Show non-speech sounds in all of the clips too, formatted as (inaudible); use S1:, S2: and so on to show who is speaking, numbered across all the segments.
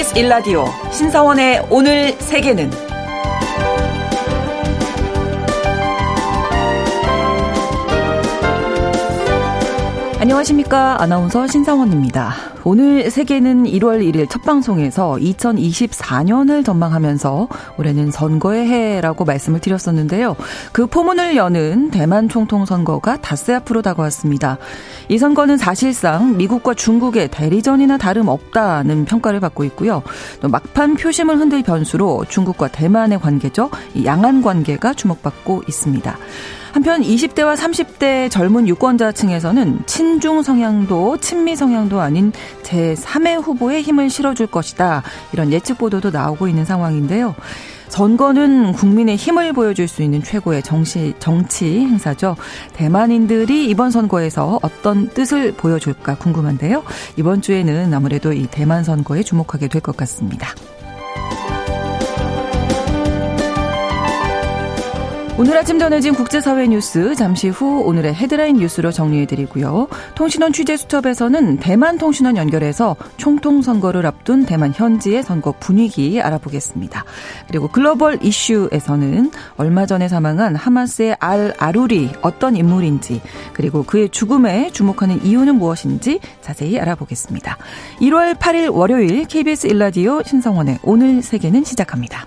S1: KBS 일라디오 신사원의 오늘 세계는 안녕하십니까. 아나운서 신사원입니다. 오늘 세계는 1월 1일 첫 방송에서 2024년을 전망하면서 올해는 선거의 해라고 말씀을 드렸었는데요. 그 포문을 여는 대만 총통 선거가 닷새 앞으로 다가왔습니다. 이 선거는 사실상 미국과 중국의 대리전이나 다름없다는 평가를 받고 있고요. 또 막판 표심을 흔들 변수로 중국과 대만의 관계죠. 양안 관계가 주목받고 있습니다. 한편 20대와 30대 젊은 유권자층에서는 친중 성향도 친미 성향도 아닌 제3의 후보에 힘을 실어줄 것이다. 이런 예측 보도도 나오고 있는 상황인데요. 선거는 국민의 힘을 보여줄 수 있는 최고의 정치, 정치 행사죠. 대만인들이 이번 선거에서 어떤 뜻을 보여줄까 궁금한데요. 이번 주에는 아무래도 이 대만 선거에 주목하게 될 것 같습니다. 오늘 아침 전해진 국제사회 뉴스 잠시 후 오늘의 헤드라인 뉴스로 정리해드리고요. 통신원 취재 수첩에서는 대만 통신원 연결해서 총통 선거를 앞둔 대만 현지의 선거 분위기 알아보겠습니다. 그리고 글로벌 이슈에서는 얼마 전에 사망한 하마스의 알 아루리 어떤 인물인지 그리고 그의 죽음에 주목하는 이유는 무엇인지 자세히 알아보겠습니다. 1월 8일 월요일 KBS 일라디오 신성원의 오늘 세계는 시작합니다.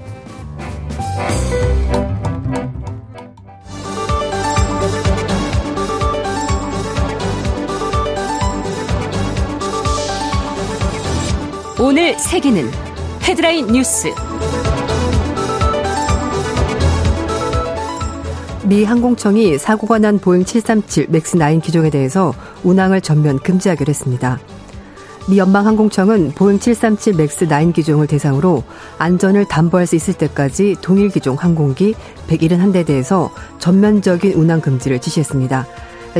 S2: 오늘 세계는 헤드라인 뉴스.
S3: 미 항공청이 사고가 난 보잉 737 맥스 9 기종에 대해서 운항을 전면 금지하기로 했습니다. 미 연방항공청은 보잉 737 맥스 9 기종을 대상으로 안전을 담보할 수 있을 때까지 동일 기종 항공기 171대에 대해서 전면적인 운항 금지를 지시했습니다.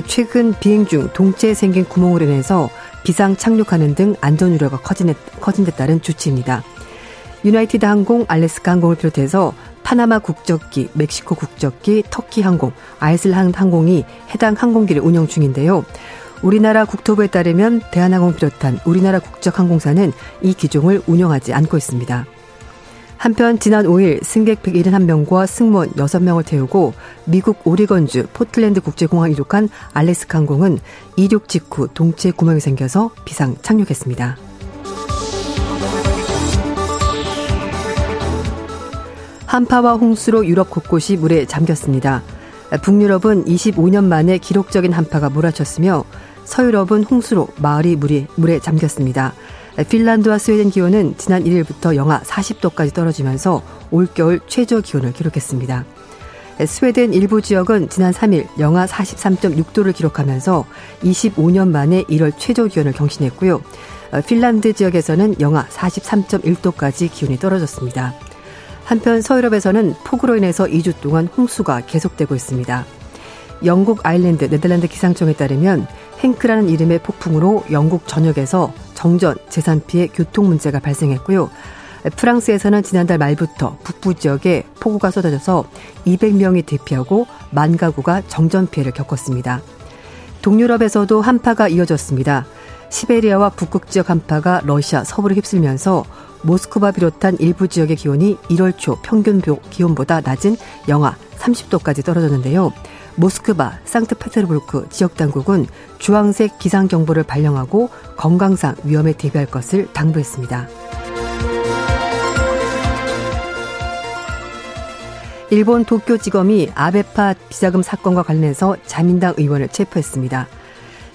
S3: 최근 비행 중 동체에 생긴 구멍으로 인해서 비상 착륙하는 등 안전 우려가 커진 데, 커진 데 따른 조치입니다. 유나이티드 항공, 알래스카 항공을 비롯해서 파나마 국적기, 멕시코 국적기, 터키 항공, 아이슬란드 항공이 해당 항공기를 운영 중인데요. 우리나라 국토부에 따르면 대한항공 비롯한 우리나라 국적 항공사는 이 기종을 운영하지 않고 있습니다. 한편 지난 5일 승객 171명과 승무원 6명을 태우고 미국 오리건주 포틀랜드 국제공항 이륙한 알래스카 항공은 이륙 직후 동체 구멍이 생겨서 비상 착륙했습니다. 한파와 홍수로 유럽 곳곳이 물에 잠겼습니다. 북유럽은 25년 만에 기록적인 한파가 몰아쳤으며 서유럽은 홍수로 마을이 물이, 물에 잠겼습니다. 핀란드와 스웨덴 기온은 지난 1일부터 영하 40도까지 떨어지면서 올겨울 최저 기온을 기록했습니다. 스웨덴 일부 지역은 지난 3일 영하 43.6도를 기록하면서 25년 만에 1월 최저 기온을 경신했고요. 핀란드 지역에서는 영하 43.1도까지 기온이 떨어졌습니다. 한편 서유럽에서는 폭우로 인해서 2주 동안 홍수가 계속되고 있습니다. 영국 아일랜드 네덜란드 기상청에 따르면 행크라는 이름의 폭풍으로 영국 전역에서 정전, 재산 피해, 교통 문제가 발생했고요. 프랑스에서는 지난달 말부터 북부 지역에 폭우가 쏟아져서 200명이 대피하고 만 가구가 정전 피해를 겪었습니다. 동유럽에서도 한파가 이어졌습니다. 시베리아와 북극 지역 한파가 러시아 서부를 휩쓸면서 모스크바 비롯한 일부 지역의 기온이 1월 초 평균 기온보다 낮은 영하 30도까지 떨어졌는데요. 모스크바, 상트페테르부르크 지역 당국은 주황색 기상 경보를 발령하고 건강상 위험에 대비할 것을 당부했습니다. 일본 도쿄지검이 아베파 비자금 사건과 관련해서 자민당 의원을 체포했습니다.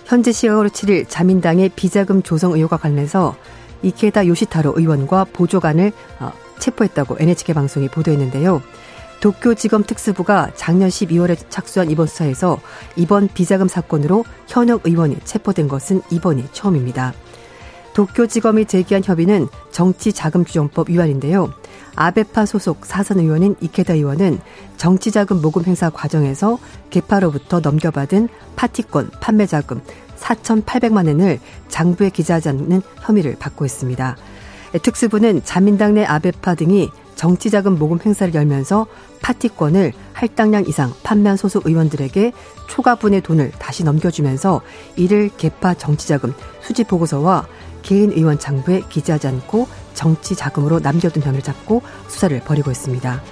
S3: 현재 시각으로 7일 자민당의 비자금 조성 의혹과 관련해서 이케다 요시타로 의원과 보조관을 어, 체포했다고 NHK 방송이 보도했는데요. 도쿄지검 특수부가 작년 12월에 착수한 이번 수사에서 이번 비자금 사건으로 현역 의원이 체포된 것은 이번이 처음입니다. 도쿄지검이 제기한 협의는 정치자금규정법 위반인데요. 아베파 소속 사선 의원인 이케다 의원은 정치자금 모금 행사 과정에서 개파로부터 넘겨받은 파티권 판매 자금 4,800만 원을 장부에 기재하지 않는 혐의를 받고 있습니다. 특수부는 자민당 내 아베파 등이 정치자금 모금 행사를 열면서 파티권을 할당량 이상 판매한 소속 의원들에게 초과분의 돈을 다시 넘겨주면서 이를 개파 정치자금 수집 보고서와 개인 의원 장부에 기재하지 않고 정치자금으로 남겨둔 혐의를 잡고 수사를 벌이고 있습니다.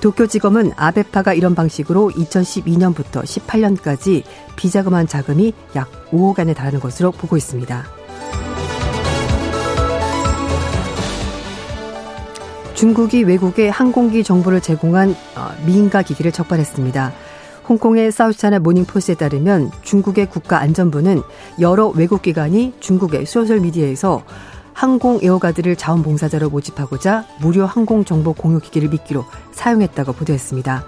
S3: 도쿄지검은 아베파가 이런 방식으로 2012년부터 18년까지 비자금한 자금이 약 5억 원에 달하는 것으로 보고 있습니다. 중국이 외국에 항공기 정보를 제공한 어, 미인가 기기를 적발했습니다. 홍콩의 South China Morning Post에 따르면 중국의 국가안전부는 여러 외국 기관이 중국의 소셜미디어에서 항공 애호가들을 자원봉사자로 모집하고자 무료 항공 정보 공유 기기를 미끼로 사용했다고 보도했습니다.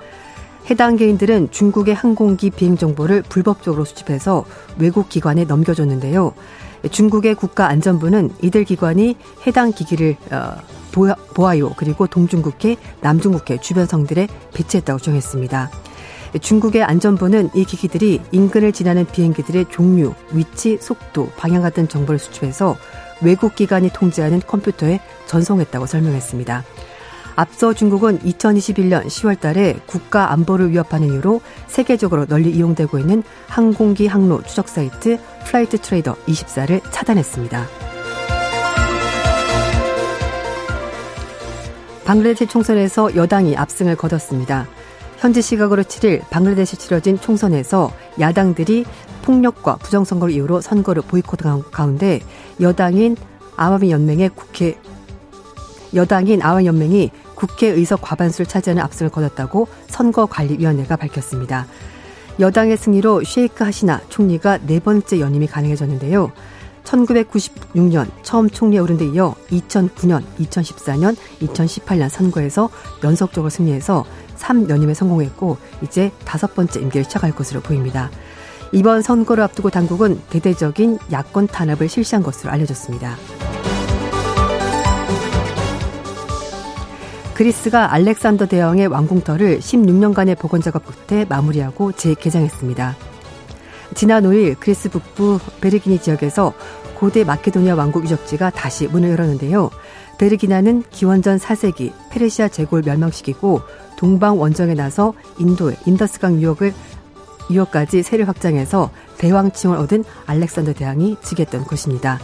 S3: 해당 개인들은 중국의 항공기 비행 정보를 불법적으로 수집해서 외국 기관에 넘겨줬는데요. 중국의 국가안전부는 이들 기관이 해당 기기를 어, 보아요 그리고 동중국해, 남중국해 주변 성들에 배치했다고 정했습니다. 중국의 안전부는 이 기기들이 인근을 지나는 비행기들의 종류, 위치, 속도, 방향 같은 정보를 수집해서 외국 기관이 통제하는 컴퓨터에 전송했다고 설명했습니다. 앞서 중국은 2021년 10월 달에 국가 안보를 위협하는 이유로 세계적으로 널리 이용되고 있는 항공기 항로 추적 사이트 Flightradar 24를 차단했습니다. 방글라데시 총선에서 여당이 압승을 거뒀습니다. 현지 시각으로 7일 방글라데시 치러진 총선에서 야당들이 폭력과 부정선거를 이유로 선거를 보이콧한 가운데 여당인 아와미 연맹의 국회 여당인 아와미 연맹이 국회 의석 과반수를 차지하는 압승을 거뒀다고 선거관리위원회가 밝혔습니다. 여당의 승리로 쉐이크 하시나 총리가 네 번째 연임이 가능해졌는데요. 1996년 처음 총리에 오른 데 이어 2009년, 2014년, 2018년 선거에서 연속적으로 승리해서 3연임에 성공했고 이제 다섯 번째 임기를 시작할 것으로 보입니다. 이번 선거를 앞두고 당국은 대대적인 야권 탄압을 실시한 것으로 알려졌습니다. 그리스가 알렉산더 대왕의 왕궁터를 16년간의 복원 작업 끝에 마무리하고 재개장했습니다. 지난 5일 그리스 북부 베르기니 지역에서 고대 마케도니아 왕국 유적지가 다시 문을 열었는데요. 베르기나는 기원전 4세기 페르시아 제국을 멸망시키고 동방 원정에 나서 인도의 인더스강 유역을 유역까지 세를 확장해서 대왕칭을 얻은 알렉산더 대왕이 즉위했던 곳입니다.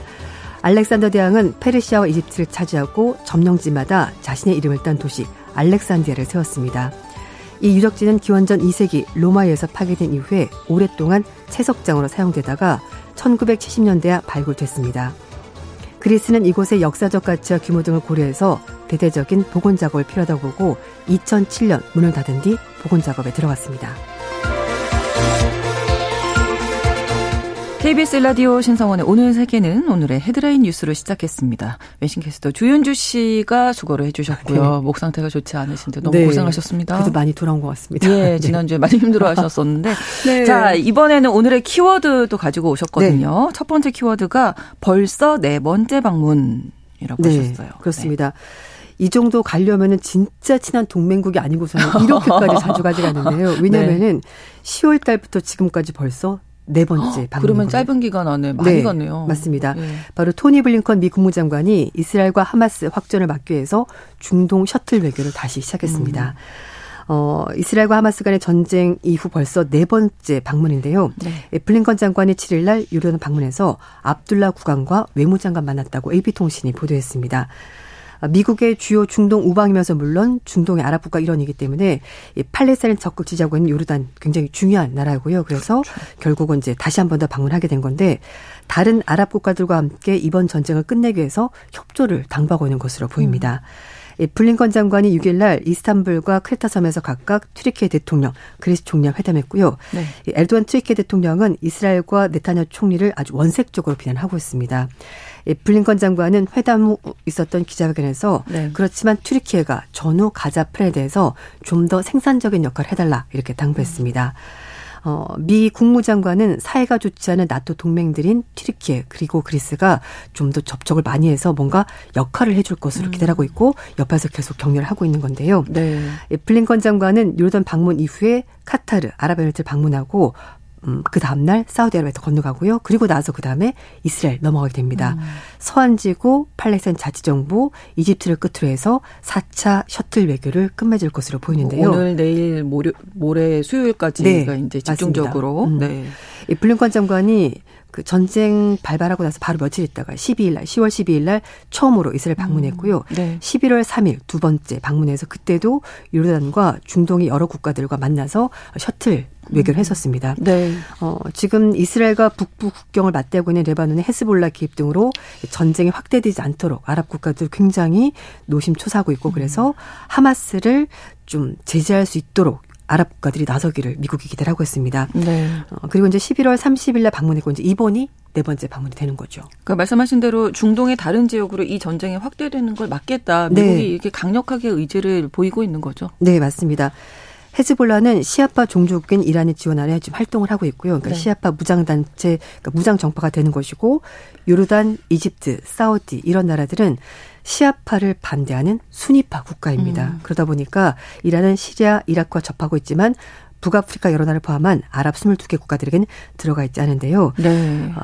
S3: 알렉산더 대왕은 페르시아와 이집트를 차지하고 점령지마다 자신의 이름을 딴 도시 알렉산디아를 세웠습니다. 이 유적지는 기원전 2세기 로마에서 파괴된 이후에 오랫동안 채석장으로 사용되다가 1970년대에 발굴됐습니다. 그리스는 이곳의 역사적 가치와 규모 등을 고려해서 대대적인 복원 작업을 필요하다고 보고 2007년 문을 닫은 뒤 복원 작업에 들어갔습니다.
S1: KBS 라디오 신성원의 오늘 세계는 오늘의 헤드라인 뉴스로 시작했습니다. 외신 캐스터 주윤주 씨가 수고를 해주셨고요. 네. 목 상태가 좋지 않으신데 너무 네. 고생하셨습니다.
S3: 그래도 많이 돌아온 것 같습니다.
S1: 예, (laughs) 네. 지난주에 많이 힘들어하셨었는데. (laughs) 네. 자, 이번에는 오늘의 키워드도 가지고 오셨거든요. 네. 첫 번째 키워드가 벌써 네 번째 방문이라고 네, 하셨어요.
S3: 그렇습니다. 이 정도 가려면은 진짜 친한 동맹국이 아니고서는 이렇게까지 (laughs) 자주 가지 않는데요. 왜냐면은 10월 달부터 지금까지 벌써 네 번째 방문.
S1: 그러면 짧은 기간 안에 많이 네, 갔네요.
S3: 맞습니다. 네. 바로 토니 블링컨 미 국무장관이 이스라엘과 하마스 확전을 막기 위해서 중동 셔틀 외교를 다시 시작했습니다. 음. 어, 이스라엘과 하마스 간의 전쟁 이후 벌써 네 번째 방문인데요. 네. 예, 블링컨 장관이 7일 날 유료는 방문해서 압둘라 국왕과 외무장관 만났다고 AP통신이 보도했습니다. 미국의 주요 중동 우방이면서 물론 중동의 아랍 국가 일원이기 때문에 이 팔레스타인 적극 지지하고 있는 요르단 굉장히 중요한 나라고요. 그래서 그렇죠. 결국은 이제 다시 한 번 더 방문하게 된 건데 다른 아랍 국가들과 함께 이번 전쟁을 끝내기 위해서 협조를 당부하고 있는 것으로 보입니다. 음. 블링컨 장관이 6일 날 이스탄불과 크레타 섬에서 각각 튀르키예 대통령, 그리스 총리와 회담했고요. 네. 엘도안 튀르키예 대통령은 이스라엘과 네타냐 총리를 아주 원색적으로 비난하고 있습니다. 블링컨 장관은 회담 후 있었던 기자회견에서 네. 그렇지만 튀르키예가 전후 가자 플랜에 대해서 좀 더 생산적인 역할을 해달라 이렇게 당부했습니다. 음. 어, 미 국무장관은 사이가 좋지 않은 나토 동맹들인 튀르키예 그리고 그리스가 좀 더 접촉을 많이 해서 뭔가 역할을 해줄 것으로 음. 기대하고 있고 옆에서 계속 격려를 하고 있는 건데요. 네. 블링컨 장관은 요르단 방문 이후에 카타르, 아랍에미리트를 방문하고 음, 그 다음날 사우디아라비아에서 건너가고요. 그리고 나서 그 다음에 이스라엘 넘어가게 됩니다. 음. 서한지구, 팔레스타인 자치정부, 이집트를 끝으로 해서 4차 셔틀 외교를 끝맺을 것으로 보이는데요.
S1: 오늘, 내일, 모레, 모레 수요일까지가 네, 이제 집중적으로. 음. 네.
S3: 이 블링컨 장관이 그 전쟁 발발하고 나서 바로 며칠 있다가 12일 날 10월 12일 날 처음으로 이스라엘 방문했고요. 음, 네. 11월 3일 두 번째 방문해서 그때도 요르단과 중동의 여러 국가들과 만나서 셔틀 외교를 음. 했었습니다. 네. 어, 지금 이스라엘과 북부 국경을 맞대고 있는 레바논의 헤스볼라 기입 등으로 전쟁이 확대되지 않도록 아랍 국가들 굉장히 노심초사하고 있고 그래서 하마스를 좀 제재할 수 있도록 아랍 국가들이 나서기를 미국이 기대하고 있습니다. 네. 어, 그리고 이제 11월 30일 날 방문했고 이제 이번이 네 번째 방문이 되는 거죠.
S1: 그 말씀하신 대로 중동의 다른 지역으로 이 전쟁이 확대되는 걸 막겠다. 미국이 네. 이렇게 강력하게 의지를 보이고 있는 거죠.
S3: 네, 맞습니다. 헤즈볼라는 시아파 종족인 이란의 지원 아래 지금 활동을 하고 있고요. 그러니까 네. 시아파 무장단체, 그러니까 무장 정파가 되는 것이고, 요르단, 이집트, 사우디 이런 나라들은 시아파를 반대하는 순위파 국가입니다. 음. 그러다 보니까 이란은 시리아, 이라크와 접하고 있지만 북아프리카 여러 나라를 포함한 아랍 22개 국가들에게는 들어가 있지 않은데요. 네. 어,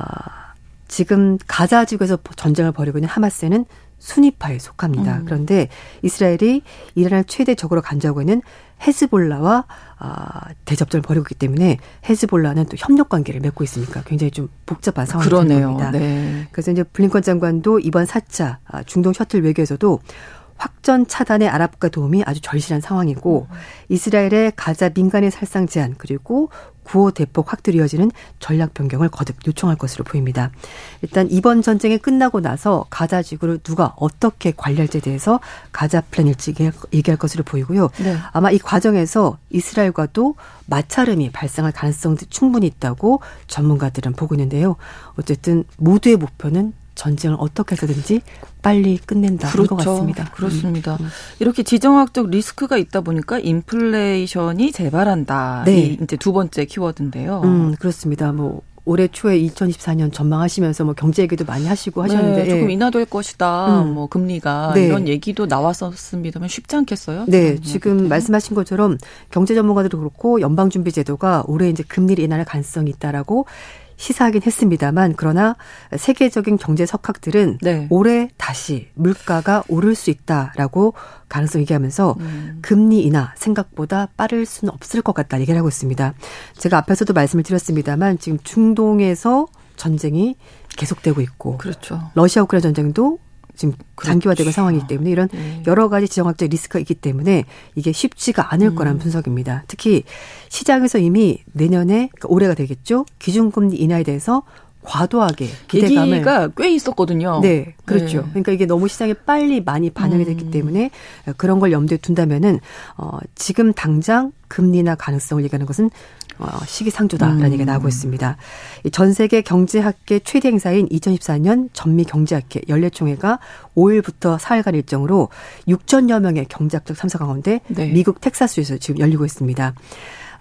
S3: 지금 가자 지구에서 전쟁을 벌이고 있는 하마스는 순위파에 속합니다. 음. 그런데 이스라엘이 이란을 최대 적으로 간주하고 있는 헤즈볼라와 아, 대접전을 벌이고 있기 때문에 헤즈볼라는 또 협력 관계를 맺고 있으니까 굉장히 좀 복잡한 상황이 된 겁니다. 네. 그래서 이제 블링컨 장관도 이번 4차 아, 중동 셔틀 외교에서도 확전 차단의 아랍과 도움이 아주 절실한 상황이고 음. 이스라엘의 가자 민간의 살상 제한 그리고 구호 대폭 확대로 이어지는 전략 변경을 거듭 요청할 것으로 보입니다. 일단 이번 전쟁이 끝나고 나서 가자 지구를 누가 어떻게 관리할지에 대해서 가자 플랜일지 얘기할 것으로 보이고요. 네. 아마 이 과정에서 이스라엘과도 마찰음이 발생할 가능성도 충분히 있다고 전문가들은 보고 있는데요. 어쨌든 모두의 목표는 전쟁을 어떻게 해서든지 빨리 끝낸다는 그렇죠. 것 같습니다.
S1: 그렇습니다. 음. 이렇게 지정학적 리스크가 있다 보니까 인플레이션이 재발한다. 네. 이제 두 번째 키워드인데요.
S3: 음, 그렇습니다. 뭐 올해 초에 2024년 전망하시면서 뭐 경제 얘기도 많이 하시고 하셨는데
S1: 네, 조금 인하될 것이다. 음. 뭐 금리가 네. 이런 얘기도 나왔었습니다만 쉽지 않겠어요?
S3: 네, 지금 말씀하신 것처럼 경제 전문가들도 그렇고 연방준비제도가 올해 이제 금리를 인하할 가능성이 있다라고 시사하긴 했습니다만 그러나 세계적인 경제 석학들은 네. 올해 다시 물가가 오를 수 있다라고 가능성 얘기하면서 음. 금리 인하 생각보다 빠를 수는 없을 것 같다 얘기를 하고 있습니다. 제가 앞에서도 말씀을 드렸습니다만 지금 중동에서 전쟁이 계속되고 있고 그렇죠. 러시아 우크라이나 전쟁도 지금 그렇죠. 장기화되는 상황이기 때문에 이런 네. 여러 가지 지정학적 리스크가 있기 때문에 이게 쉽지가 않을 음. 거라는 분석입니다. 특히 시장에서 이미 내년에 그러니까 올해가 되겠죠. 기준금리 인하에 대해서 과도하게 기대감을
S1: 얘기가 꽤 있었거든요.
S3: 네, 그렇죠. 네. 그러니까 이게 너무 시장에 빨리 많이 반영이 됐기 음. 때문에 그런 걸 염두에 둔다면은 어 지금 당장 금리나 가능성을 얘기하는 것은 어, 시기상조다라는 음. 얘기가 나오고 있습니다. 전 세계 경제학계 최대 행사인 2014년 전미 경제학회 연례총회가 5일부터 4일간 일정으로 6천여 명의 경제학적 참석 가운데 네. 미국 텍사스주에서 지금 열리고 있습니다.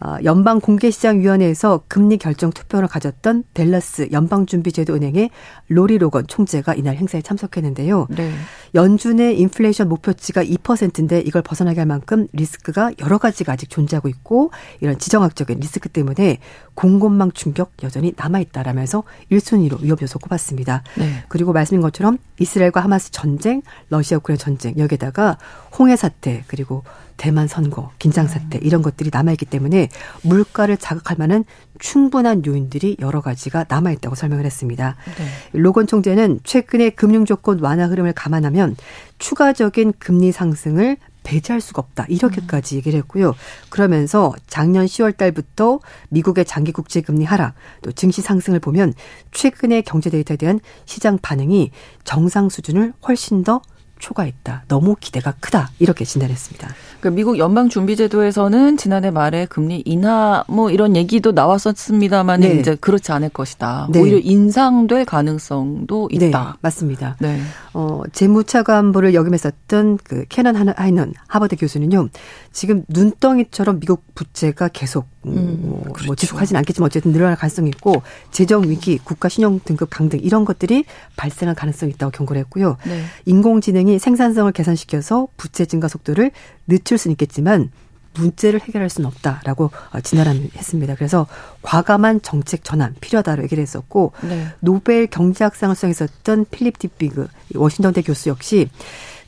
S3: 어, 연방 공개시장위원회에서 금리 결정 투표를 가졌던 델러스 연방준비제도 은행의 로리 로건 총재가 이날 행사에 참석했는데요. 네. 연준의 인플레이션 목표치가 2%인데 이걸 벗어나게 할 만큼 리스크가 여러 가지가 아직 존재하고 있고 이런 지정학적인 리스크 때문에 공급망 충격 여전히 남아 있다라면서 1순위로 위협 요소 꼽았습니다. 네. 그리고 말씀인 것처럼 이스라엘과 하마스 전쟁, 러시아 우크라이나 전쟁 여기에다가 홍해 사태 그리고 대만 선거, 긴장 사태 이런 것들이 남아 있기 때문에 물가를 자극할 만한 충분한 요인들이 여러 가지가 남아 있다고 설명을 했습니다. 네. 로건 총재는 최근의 금융 조건 완화 흐름을 감안하면 추가적인 금리 상승을 배제할 수가 없다. 이렇게까지 얘기를 했고요. 그러면서 작년 10월 달부터 미국의 장기 국제 금리 하락, 또 증시 상승을 보면 최근의 경제 데이터에 대한 시장 반응이 정상 수준을 훨씬 더 초과했다. 너무 기대가 크다. 이렇게 진단했습니다.
S1: 그러니까 미국 연방준비제도에서는 지난해 말에 금리 인하 뭐 이런 얘기도 나왔었습니다만 네. 이제 그렇지 않을 것이다. 네. 오히려 인상될 가능성도 네, 있다.
S3: 네, 맞습니다. 네. 어, 재무차관보를 역임했었던 그 캐넌 하이넌 하버드 교수는요. 지금 눈덩이처럼 미국 부채가 계속 음, 음 뭐, 뭐 그렇죠. 뭐 지속하진 않겠지만 어쨌든 늘어날 가능성이 있고 재정 위기, 국가 신용 등급 강등 이런 것들이 발생할 가능성이 있다고 경고를 했고요. 네. 인공지능이 생산성을 개선시켜서 부채 증가 속도를 늦출 수는 있겠지만 문제를 해결할 수는 없다라고 어, 진단을 했습니다. 그래서 과감한 정책 전환 필요하다고 얘기를 했었고 네. 노벨 경제학상을 수상했었던 필립 디비그 워싱턴대 교수 역시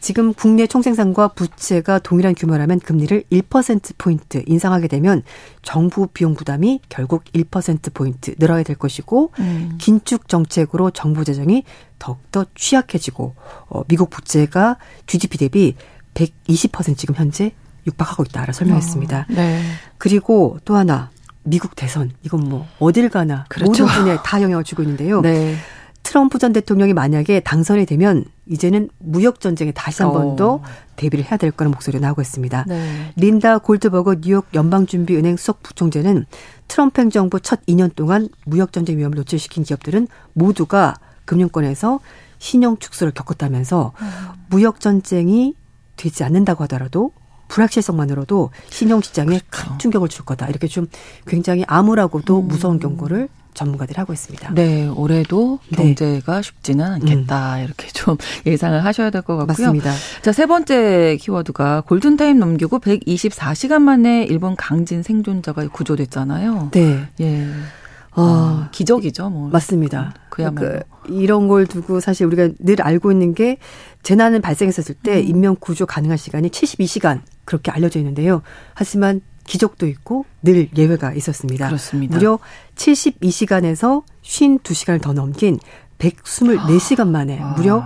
S3: 지금 국내 총생산과 부채가 동일한 규모라면 금리를 1%포인트 인상하게 되면 정부 비용 부담이 결국 1%포인트 늘어야 될 것이고, 음. 긴축 정책으로 정부 재정이 더욱더 취약해지고, 어, 미국 부채가 GDP 대비 120% 지금 현재 육박하고 있다라 설명했습니다. 어, 네. 그리고 또 하나, 미국 대선. 이건 뭐, 어딜 가나. 그렇죠. 모든 분야에 다 영향을 주고 있는데요. 네. 트럼프 전 대통령이 만약에 당선이 되면 이제는 무역 전쟁에 다시 한 번더 어. 대비를 해야 될 거라는 목소리가 나오고 있습니다. 네. 린다 골드버거 뉴욕 연방준비은행 수석 부총재는 트럼프 행정부 첫 2년 동안 무역 전쟁 위험을 노출시킨 기업들은 모두가 금융권에서 신용 축소를 겪었다면서 음. 무역 전쟁이 되지 않는다고 하더라도 불확실성만으로도 신용 시장에 그렇죠. 큰 충격을 줄 거다. 이렇게 좀 굉장히 암울하고도 음. 무서운 경고를 전문가들이 하고 있습니다.
S1: 네, 올해도 네. 경제가 네. 쉽지는 않겠다. 음. 이렇게 좀 (laughs) 예상을 하셔야 될 것 같고요.
S3: 맞습니다.
S1: 자, 세 번째 키워드가 골든타임 넘기고 124시간 만에 일본 강진 생존자가 구조됐잖아요.
S3: 네. 예.
S1: 어, 아, 기적이죠, 뭐.
S3: 맞습니다. 그야말로. 그 이런 걸 두고 사실 우리가 늘 알고 있는 게 재난은 발생했었을 때 음. 인명 구조 가능한 시간이 72시간 그렇게 알려져 있는데요. 하지만 기적도 있고 늘 예외가 있었습니다.
S1: 그렇습니다.
S3: 무려 72시간에서 52시간을 더 넘긴 124시간 만에 아. 무려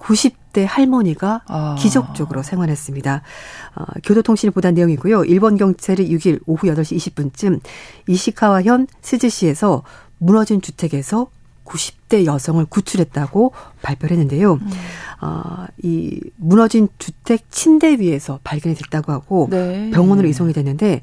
S3: 90대 할머니가 아. 기적적으로 생활했습니다. 어, 교도통신이 보단 내용이고요. 일본 경찰이 6일 오후 8시 20분쯤 이시카와현 스즈시에서 무너진 주택에서 90대 여성을 구출했다고 발표를 했는데요. 음. 어, 이 무너진 주택 침대 위에서 발견이 됐다고 하고 네. 병원으로 이송이 됐는데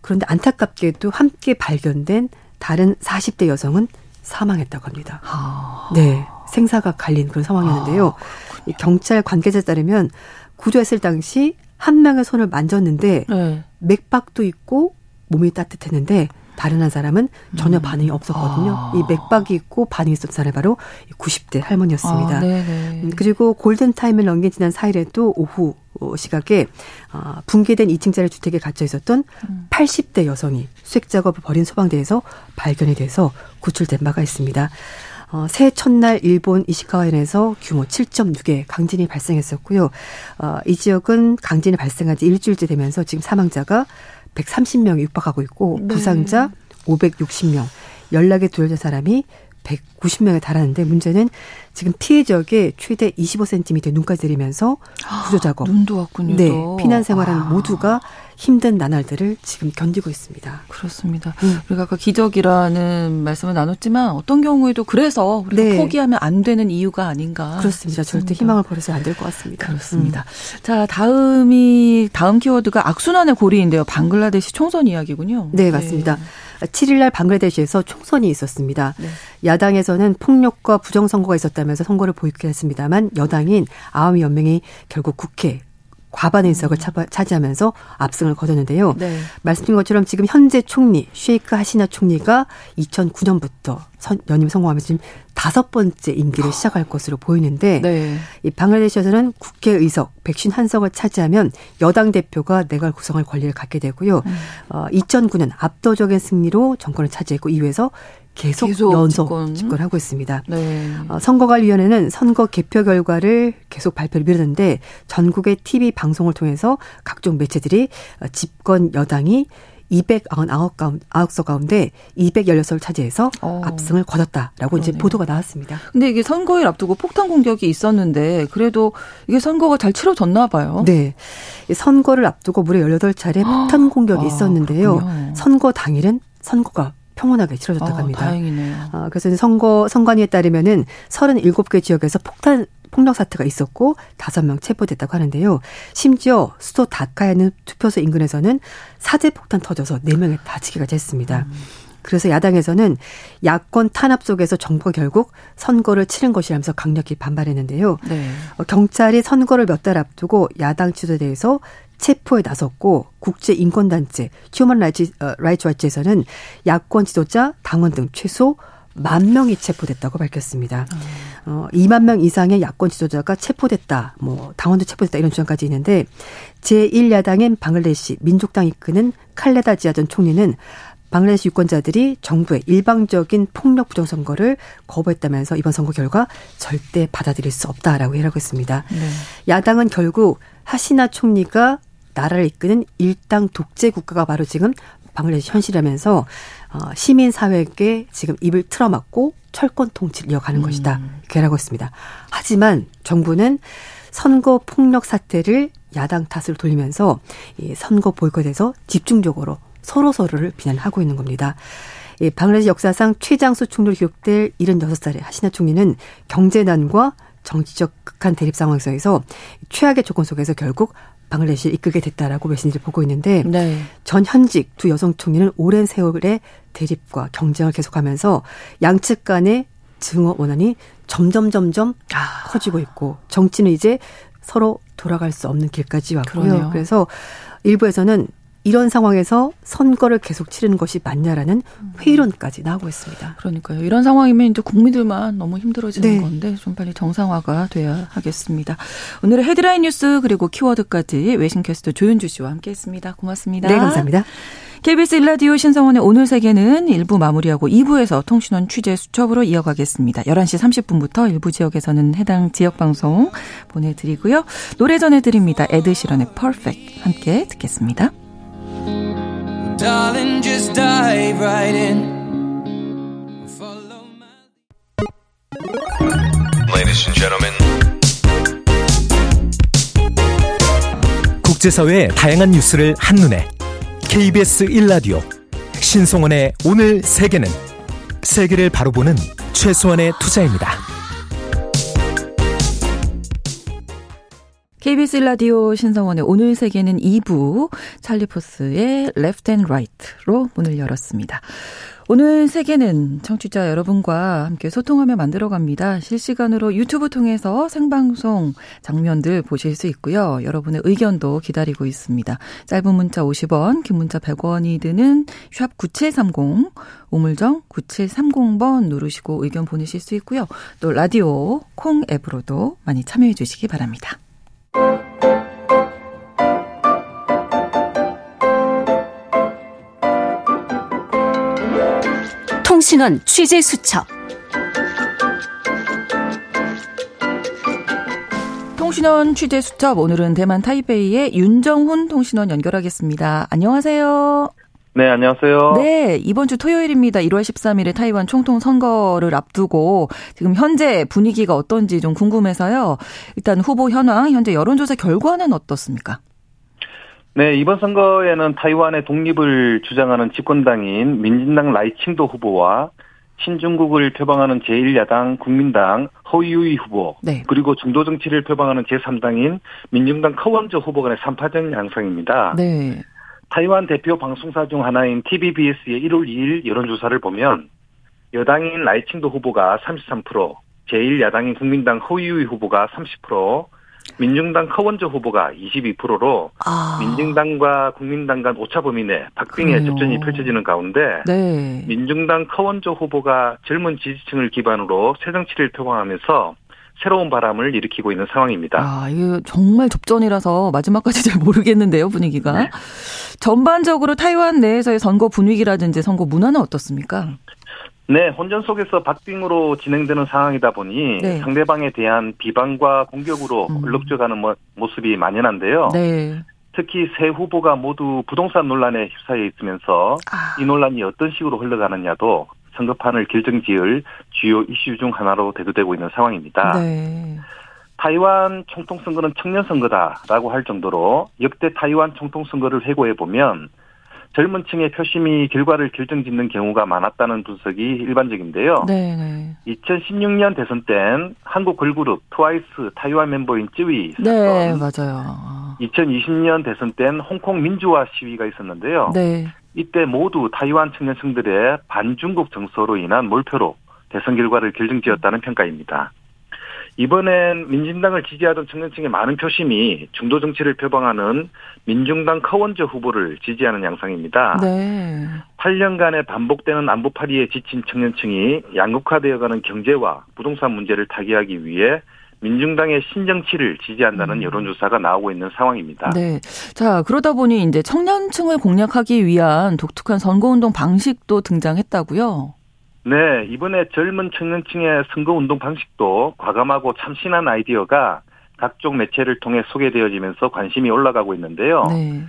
S3: 그런데 안타깝게도 함께 발견된 다른 40대 여성은 사망했다고 합니다. 아. 네. 생사가 갈린 그런 상황이었는데요. 아, 경찰 관계자에 따르면 구조했을 당시 한 명의 손을 만졌는데 네. 맥박도 있고 몸이 따뜻했는데 다른 한 사람은 전혀 음. 반응이 없었거든요. 아. 이 맥박이 있고 반응이 있었던 사람이 바로 90대 할머니였습니다. 아, 음, 그리고 골든타임을 넘긴 지난 4일에도 오후 어, 시각에 어, 붕괴된 2층짜리 주택에 갇혀 있었던 음. 80대 여성이 수색 작업을 벌인 소방대에서 발견이 돼서 구출된 바가 있습니다. 어, 새해 첫날 일본 이시카와현에서 규모 7.6의 강진이 발생했었고요. 어, 이 지역은 강진이 발생한 지 일주일째 되면서 지금 사망자가 130명이 육박하고 있고 네. 부상자 560명, 연락에 두려진 사람이 190명에 달하는데 문제는 지금 피해 지역에 최대 25cm 눈까지 내리면서 구조 작업.
S1: 아, 눈도 왔군요.
S3: 네. 피난 생활하는 아. 모두가 힘든 나날들을 지금 견디고 있습니다.
S1: 그렇습니다. 음. 우리가 아까 기적이라는 말씀을 나눴지만 어떤 경우에도 그래서 우리가 네. 포기하면 안 되는 이유가 아닌가.
S3: 그렇습니다. 싶습니다. 절대 희망을 버려서 안 될 것 같습니다.
S1: 그렇습니다. 음. 자, 다음이 다음 키워드가 악순환의 고리인데요. 방글라데시 총선 이야기군요.
S3: 네, 맞습니다. 네. 7일 날 방글라데시에서 총선이 있었습니다. 네. 야당에서는 폭력과 부정선거가 있었다면서 선거를 보이콧했습니다만 여당인 아와미 연맹이 결국 국회 과반 의석을 음. 차지하면서 압승을 거뒀는데요. 네. 말씀드린 것처럼 지금 현재 총리 쉐이크 하시나 총리가 2009년부터 선, 연임 성공하면서 지금 다섯 번째 임기를 시작할 것으로 보이는데 네. 이 방글라데시에서는 국회 의석 151석을 차지하면 여당 대표가 내각 구성할 권리를 갖게 되고요. 음. 어, 2009년 압도적인 승리로 정권을 차지했고 이후에서 계속, 계속 연속 집권. 집권하고 있습니다. 네. 어, 선거관리위원회는 선거 개표 결과를 계속 발표를 미루는데 전국의 TV 방송을 통해서 각종 매체들이 어, 집권 여당이 299석 가운데 216석을 차지해서 어. 압승을 거뒀다라고 그러네요. 이제 보도가 나왔습니다.
S1: 근데 이게 선거일 앞두고 폭탄 공격이 있었는데 그래도 이게 선거가 잘 치러졌나 봐요.
S3: 네. 선거를 앞두고 무려 18차례 폭탄 공격이 아, 있었는데요. 아, 선거 당일은 선거가 평온하게 치러졌다고
S1: 어,
S3: 합니다.
S1: 다행이네요.
S3: 어, 그래서 선거 선관위에 따르면은 37개 지역에서 폭탄 폭력 사태가 있었고 다섯 명 체포됐다고 하는데요. 심지어 수도 다카에 있는 투표소 인근에서는 사제 폭탄 터져서 네 명이 다치기가 했습니다. 음. 그래서 야당에서는 야권 탄압 속에서 정부가 결국 선거를 치른 것이라면서 강력히 반발했는데요. 네. 어, 경찰이 선거를 몇 달 앞두고 야당 지도대에서 체포에 나섰고 국제 인권 단체 Human Rights 어, Rights Watch에서는 야권 지도자, 당원 등 최소 만 명이 체포됐다고 밝혔습니다. 음. 어, 2만 명 이상의 야권 지도자가 체포됐다, 뭐 당원도 체포됐다 이런 주장까지 있는데 제1야당인 방글라데시 민족당 이끄는 칼레다 지아 전 총리는 방글라데시 유권자들이 정부의 일방적인 폭력 부정 선거를 거부했다면서 이번 선거 결과 절대 받아들일 수 없다라고 해라고 했습니다. 네. 야당은 결국 하시나 총리가 나라를 이끄는 일당 독재 국가가 바로 지금 방글라데시 현실이라면서 어, 시민 사회에게 지금 입을 틀어막고 철권 통치를 이어가는 음. 것이다. 이렇게라고 했습니다. 하지만 정부는 선거 폭력 사태를 야당 탓을 돌리면서 이 선거 보이콧에서 집중적으로 서로 서로를 비난하고 있는 겁니다. 이 방글라데시 역사상 최장수 총리로 기록될 76살의 하시나 총리는 경제난과 정치적 극한 대립 상황에서 최악의 조건 속에서 결국 방글라데시를 이끌게 됐다라고 메신지를 보고 있는데 네. 전 현직 두 여성 총리는 오랜 세월의 대립과 경쟁을 계속하면서 양측 간의 증오 원한이 점점 점점 아. 커지고 있고 정치는 이제 서로 돌아갈 수 없는 길까지 왔고요. 그러네요. 그래서 일부에서는 이런 상황에서 선거를 계속 치르는 것이 맞냐라는 회의론까지 나오고 있습니다.
S1: 그러니까요. 이런 상황이면 이제 국민들만 너무 힘들어지는 네. 건데 좀 빨리 정상화가 돼야 하겠습니다. 오늘의 헤드라인 뉴스 그리고 키워드까지 외신 캐스터 조윤주 씨와 함께했습니다. 고맙습니다.
S3: 네, 감사합니다.
S1: KBS 일라디오 신성원의 오늘 세계는 1부 마무리하고 2부에서 통신원 취재 수첩으로 이어가겠습니다. 11시 30분부터 일부 지역에서는 해당 지역 방송 보내드리고요. 노래 전해드립니다. 에드시런의 Perfect 함께 듣겠습니다. Darling, just dive right in. Ladies and gentlemen. 국제사회의 다양한 뉴스를 한눈에 KBS 1라디오 신성원의 오늘 세계는 세계를 바로 보는 최소한의 투자입니다. KBS 라디오 신성원의 오늘 세계는 2부 찰리포스의 Left and Right로 문을 열었습니다. 오늘 세계는 청취자 여러분과 함께 소통하며 만들어갑니다. 실시간으로 유튜브 통해서 생방송 장면들 보실 수 있고요. 여러분의 의견도 기다리고 있습니다. 짧은 문자 50원, 긴 문자 100원이 드는 샵 9730, 우물정 9730번 누르시고 의견 보내실 수 있고요. 또 라디오 콩 앱으로도 많이 참여해 주시기 바랍니다. 통신원 취재 수첩 통신원 취재 수첩 오늘은 대만 타이베이의 윤정훈 통신원 연결하겠습니다. 안녕하세요.
S4: 네, 안녕하세요.
S1: 네, 이번 주 토요일입니다. 1월 13일에 타이완 총통 선거를 앞두고 지금 현재 분위기가 어떤지 좀 궁금해서요. 일단 후보 현황, 현재 여론조사 결과는 어떻습니까?
S4: 네, 이번 선거에는 타이완의 독립을 주장하는 집권당인 민진당 라이칭도 후보와 신중국을 표방하는 제1야당 국민당 허유이 후보 네. 그리고 중도 정치를 표방하는 제3당인 민중당 커원저 후보 간의 3파전 양상입니다. 네. 타이완 대표 방송사 중 하나인 TVBS의 1월 2일 여론조사를 보면 여당인 라이칭도 후보가 33%, 제1야당인 국민당 허유이 후보가 30%, 민중당 커원저 후보가 22%로 아. 민중당과 국민당 간 오차 범위 내 박빙의 그래요. 접전이 펼쳐지는 가운데 네. 민중당 커원저 후보가 젊은 지지층을 기반으로 새 정치를 표방하면서 새로운 바람을 일으키고 있는 상황입니다.
S1: 아, 이게 정말 접전이라서 마지막까지 (laughs) 잘 모르겠는데요, 분위기가. 네. 전반적으로 타이완 내에서의 선거 분위기라든지 선거 문화는 어떻습니까?
S4: 네, 혼전 속에서 박빙으로 진행되는 상황이다 보니 네. 상대방에 대한 비방과 공격으로 음. 얼룩져가는 모습이 만연한데요. 네. 특히 세 후보가 모두 부동산 논란에 휩싸여 있으면서 아. 이 논란이 어떤 식으로 흘러가느냐도 선거판을 결정지을 주요 이슈 중 하나로 대두되고 있는 상황입니다. 네. 타이완 총통 선거는 청년 선거다라고 할 정도로 역대 타이완 총통 선거를 회고해 보면 젊은 층의 표심이 결과를 결정짓는 경우가 많았다는 분석이 일반적인데요.
S1: 네, 네.
S4: 2016년 대선 땐 한국 걸그룹 트와이스 타이완 멤버인 쯔위.
S1: 네, 맞아요.
S4: 2020년 대선 땐 홍콩 민주화 시위가 있었는데요.
S1: 네.
S4: 이때 모두 타이완 청년층들의 반중국 정서로 인한 몰표로 대선 결과를 결정지었다는 평가입니다. 이번엔 민진당을 지지하던 청년층의 많은 표심이 중도 정치를 표방하는 민중당 커원저 후보를 지지하는 양상입니다.
S1: 네.
S4: 8년간의 반복되는 안보파리에 지친 청년층이 양극화되어가는 경제와 부동산 문제를 타개하기 위해 민중당의 신정치를 지지한다는
S1: 음.
S4: 여론조사가 나오고 있는 상황입니다.
S1: 네. 자, 그러다 보니 이제 청년층을 공략하기 위한 독특한 선거운동 방식도 등장했다고요?
S4: 네, 이번에 젊은 청년층의 선거운동 방식도 과감하고 참신한 아이디어가 각종 매체를 통해 소개되어지면서 관심이 올라가고 있는데요.
S1: 네.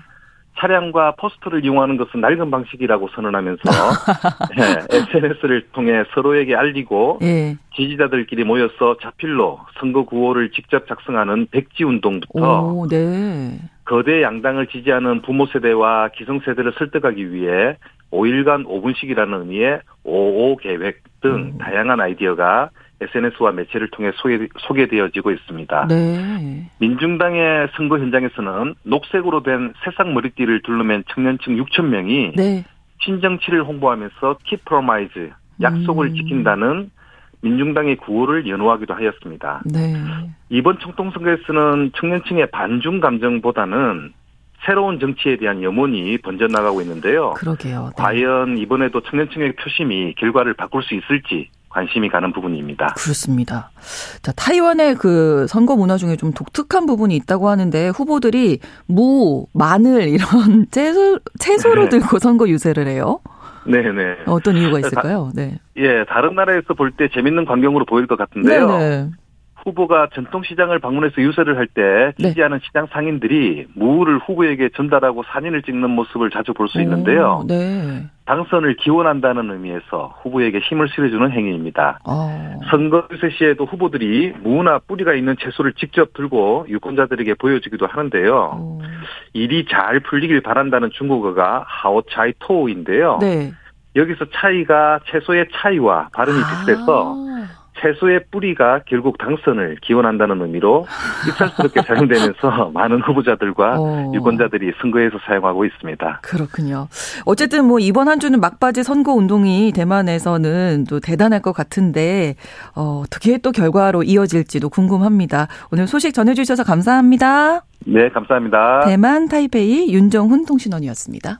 S4: 차량과 포스터를 이용하는 것은 낡은 방식이라고 선언하면서 (laughs) 네, SNS를 통해 서로에게 알리고
S1: 예.
S4: 지지자들끼리 모여서 자필로 선거 구호를 직접 작성하는 백지 운동부터
S1: 오, 네.
S4: 거대 양당을 지지하는 부모 세대와 기성 세대를 설득하기 위해 5일간 5분씩이라는 의미의 55 계획 등
S1: 음.
S4: 다양한 아이디어가 SNS와 매체를 통해 소개, 소개 되어지고 있습니다.
S1: 네.
S4: 민중당의 선거 현장에서는 녹색으로 된 새싹 머리띠를 둘러맨 청년층 6천 명이
S1: 네.
S4: 신정치를 홍보하면서 keep promise 약속을
S1: 음.
S4: 지킨다는 민중당의 구호를 연호하기도 하였습니다.
S1: 네.
S4: 이번 총통선거에서는 청년층의 반중 감정보다는 새로운 정치에 대한 염원이 번져나가고 있는데요.
S1: 그러게요. 네.
S4: 과연 이번에도 청년층의 표심이 결과를 바꿀 수 있을지 관심이 가는 부분입니다.
S1: 그렇습니다. 자, 타이완의 그 선거 문화 중에 좀 독특한 부분이 있다고 하는데 후보들이 무, 마늘 이런 (laughs) 채소, 채소로
S4: 네.
S1: 들고 선거 유세를 해요.
S4: 네네.
S1: 어떤 이유가 있을까요? 네.
S4: 예, 다른 나라에서 볼 때 재밌는 광경으로 보일 것 같은데요.
S1: 네네.
S4: 후보가 전통시장을 방문해서 유세를 할때
S1: 네.
S4: 지지하는 시장 상인들이 무를 후보에게 전달하고 사진을 찍는 모습을 자주 볼 수 있는데요.
S1: 오, 네.
S4: 당선을 기원한다는 의미에서 후보에게 힘을 실어주는 행위입니다.
S1: 어.
S4: 선거 유세 시에도 후보들이 무나 뿌리가 있는 채소를 직접 들고 유권자들에게 보여주기도 하는데요.
S1: 어.
S4: 일이 잘 풀리길 바란다는 중국어가 하오차이 토우인데요.
S1: 네.
S4: 여기서 차이가 채소의 차이와 발음이 비슷해서
S1: 아.
S4: 채소의 뿌리가 결국 당선을 기원한다는 의미로 입찰스럽게 (laughs) 사용되면서 많은 후보자들과
S1: 어.
S4: 유권자들이 선거에서 사용하고 있습니다.
S1: 그렇군요. 어쨌든 뭐 이번 한 주는 막바지 선거 운동이 대만에서는 또 대단할 것 같은데 어, 어떻게 또 결과로 이어질지도 궁금합니다. 오늘 소식 전해주셔서 감사합니다.
S4: 네, 감사합니다.
S1: 대만 타이페이 윤정훈 통신원이었습니다.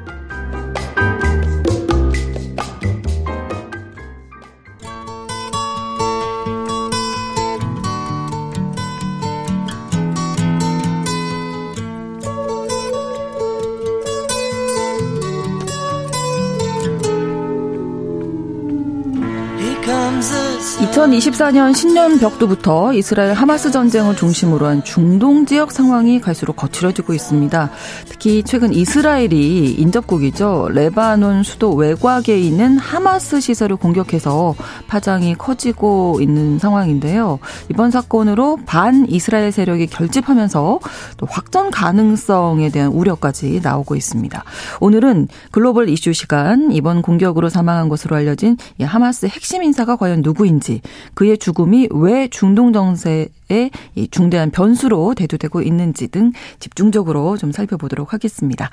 S1: 2024년 신년 벽두부터 이스라엘 하마스 전쟁을 중심으로 한 중동 지역 상황이 갈수록 거칠어지고 있습니다. 특히 최근 이스라엘이 인접국이죠. 레바논 수도 외곽에 있는 하마스 시설을 공격해서 파장이 커지고 있는 상황인데요. 이번 사건으로 반 이스라엘 세력이 결집하면서 또 확전 가능성에 대한 우려까지 나오고 있습니다. 오늘은 글로벌 이슈 시간 이번 공격으로 사망한 것으로 알려진 이 하마스 핵심 인사가 과연 누구인지 그의 죽음이 왜 중동 정세에 이 중대한 변수로 대두되고 있는지 등 집중적으로 좀 살펴보도록 하겠습니다.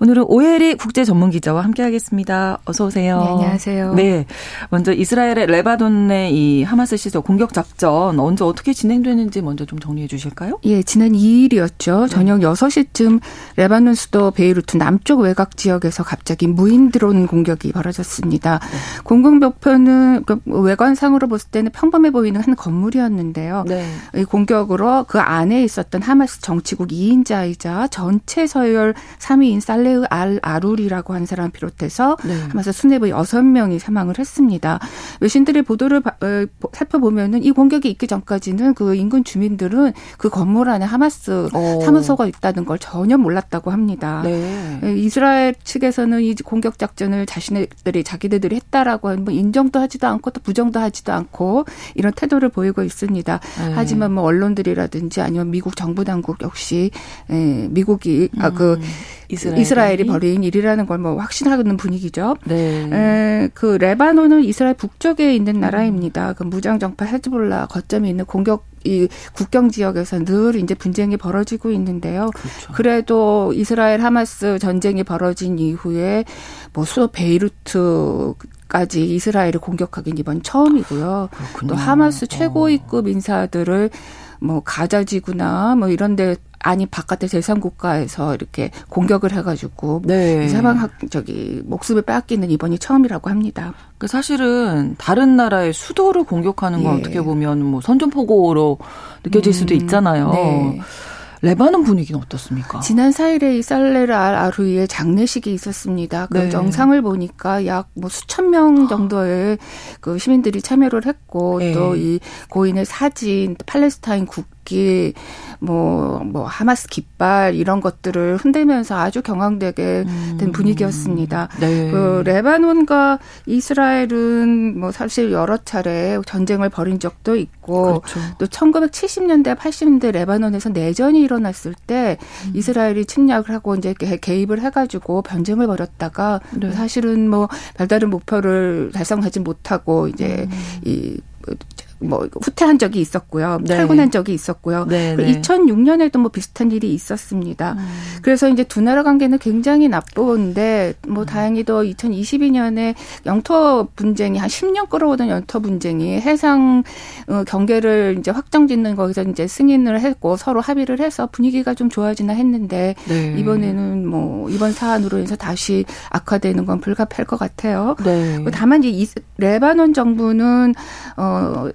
S1: 오늘은 오혜리 국제 전문 기자와 함께하겠습니다. 어서 오세요.
S5: 네, 안녕하세요.
S1: 네, 먼저 이스라엘의 레바논의 이 하마스 시설 공격 작전 언제 어떻게 진행되는지 먼저 좀 정리해 주실까요?
S5: 예, 지난 2일이었죠. 저녁 6시쯤 레바논 수도 베이루트 남쪽 외곽 지역에서 갑자기 무인 드론 공격이 벌어졌습니다. 공공 벽편은 그 외관상으로 봤을 때는 평범해 보이는 한 건물이었는데요.
S1: 네.
S5: 이 공격으로 그 안에 있었던 하마스 정치국 2인자이자 전체 서열 3위인 살레흐 알 아룰이라고 한 사람 비롯해서
S1: 네.
S5: 하마스 수뇌부 6명이 사망을 했습니다. 외신들의 보도를 어, 살펴보면은 이 공격이 있기 전까지는 그 인근 주민들은 그 건물 안에 하마스
S1: 어.
S5: 사무소가 있다는 걸 전혀 몰랐다고 합니다.
S1: 네.
S5: 예, 이스라엘 측에서는 이 공격 작전을 자신들이 자기들이 했다라고 뭐 인정도 하지도 않고 또 부정도 하지도 않고 이런 태도를 보이고 있습니다.
S1: 네.
S5: 하지만 뭐 언론들이라든지 아니면 미국 정부 당국 역시 예, 미국이 아그
S1: 음. 이스라엘이,
S5: 이스라엘이 벌인 일이라는 걸 뭐 확신하는 분위기죠.
S1: 네.
S5: 에, 그 레바논은 이스라엘 북쪽에 있는 나라입니다. 그 무장 정파 헤즈볼라 거점이 있는 공격 이 국경 지역에서 늘 이제 분쟁이 벌어지고 있는데요.
S1: 그렇죠.
S5: 그래도 이스라엘 하마스 전쟁이 벌어진 이후에 뭐 수도 베이루트 까지 이스라엘을 공격하긴 이번 처음이고요.
S1: 그렇군요.
S5: 또 하마스
S1: 어.
S5: 최고위급 인사들을 뭐 가자지구나 뭐 이런데 아니 바깥의 제3국가에서 이렇게 공격을 해가지고
S1: 네.
S5: 사방 저기 목숨을 빼앗기는 이번이 처음이라고 합니다.
S1: 그 사실은 다른 나라의 수도를 공격하는 건
S5: 예.
S1: 어떻게 보면 뭐 선전포고로 느껴질 수도
S5: 음,
S1: 있잖아요.
S5: 네.
S1: 레바논 분위기는 어떻습니까?
S5: 지난 4일에 이 살레르 알 아루이의 장례식이 있었습니다. 그
S1: 네.
S5: 영상을 보니까 약 뭐 수천 명 정도의 그 시민들이 참여를 했고
S1: 네.
S5: 또이 고인의 사진, 팔레스타인 국 기, 뭐, 뭐, 하마스 깃발 이런 것들을 흔들면서 아주 경황되게 된 분위기였습니다.
S1: 음. 네.
S5: 그 레바논과 이스라엘은 뭐 사실 여러 차례 전쟁을 벌인 적도 있고
S1: 그렇죠.
S5: 또 1970년대 80년대 레바논에서 내전이 일어났을 때
S1: 음.
S5: 이스라엘이 침략을 하고 이제 개- 개입을 해가지고 변쟁을 벌였다가
S1: 네.
S5: 사실은 뭐 별다른 목표를 달성하지 못하고 이제
S1: 음.
S5: 이 뭐 후퇴한 적이 있었고요.
S1: 네.
S5: 탈군한 적이 있었고요.
S1: 네,
S5: 그
S1: 네.
S5: 2006년에도 뭐 비슷한 일이 있었습니다.
S1: 음.
S5: 그래서 이제 두 나라 관계는 굉장히 나쁜데
S1: 음.
S5: 뭐 다행히도 2022년에 영토 분쟁이 한 10년 끌어오던 영토 분쟁이 해상 어, 경계를 이제 확정짓는 거기서 이제 승인을 했고 서로 합의를 해서 분위기가 좀 좋아지나 했는데
S1: 네.
S5: 이번에는 뭐 이번 사안으로 인해서 다시 악화되는 건 불가피할 것 같아요.
S1: 네.
S5: 다만 이제 이 레바논 정부는 어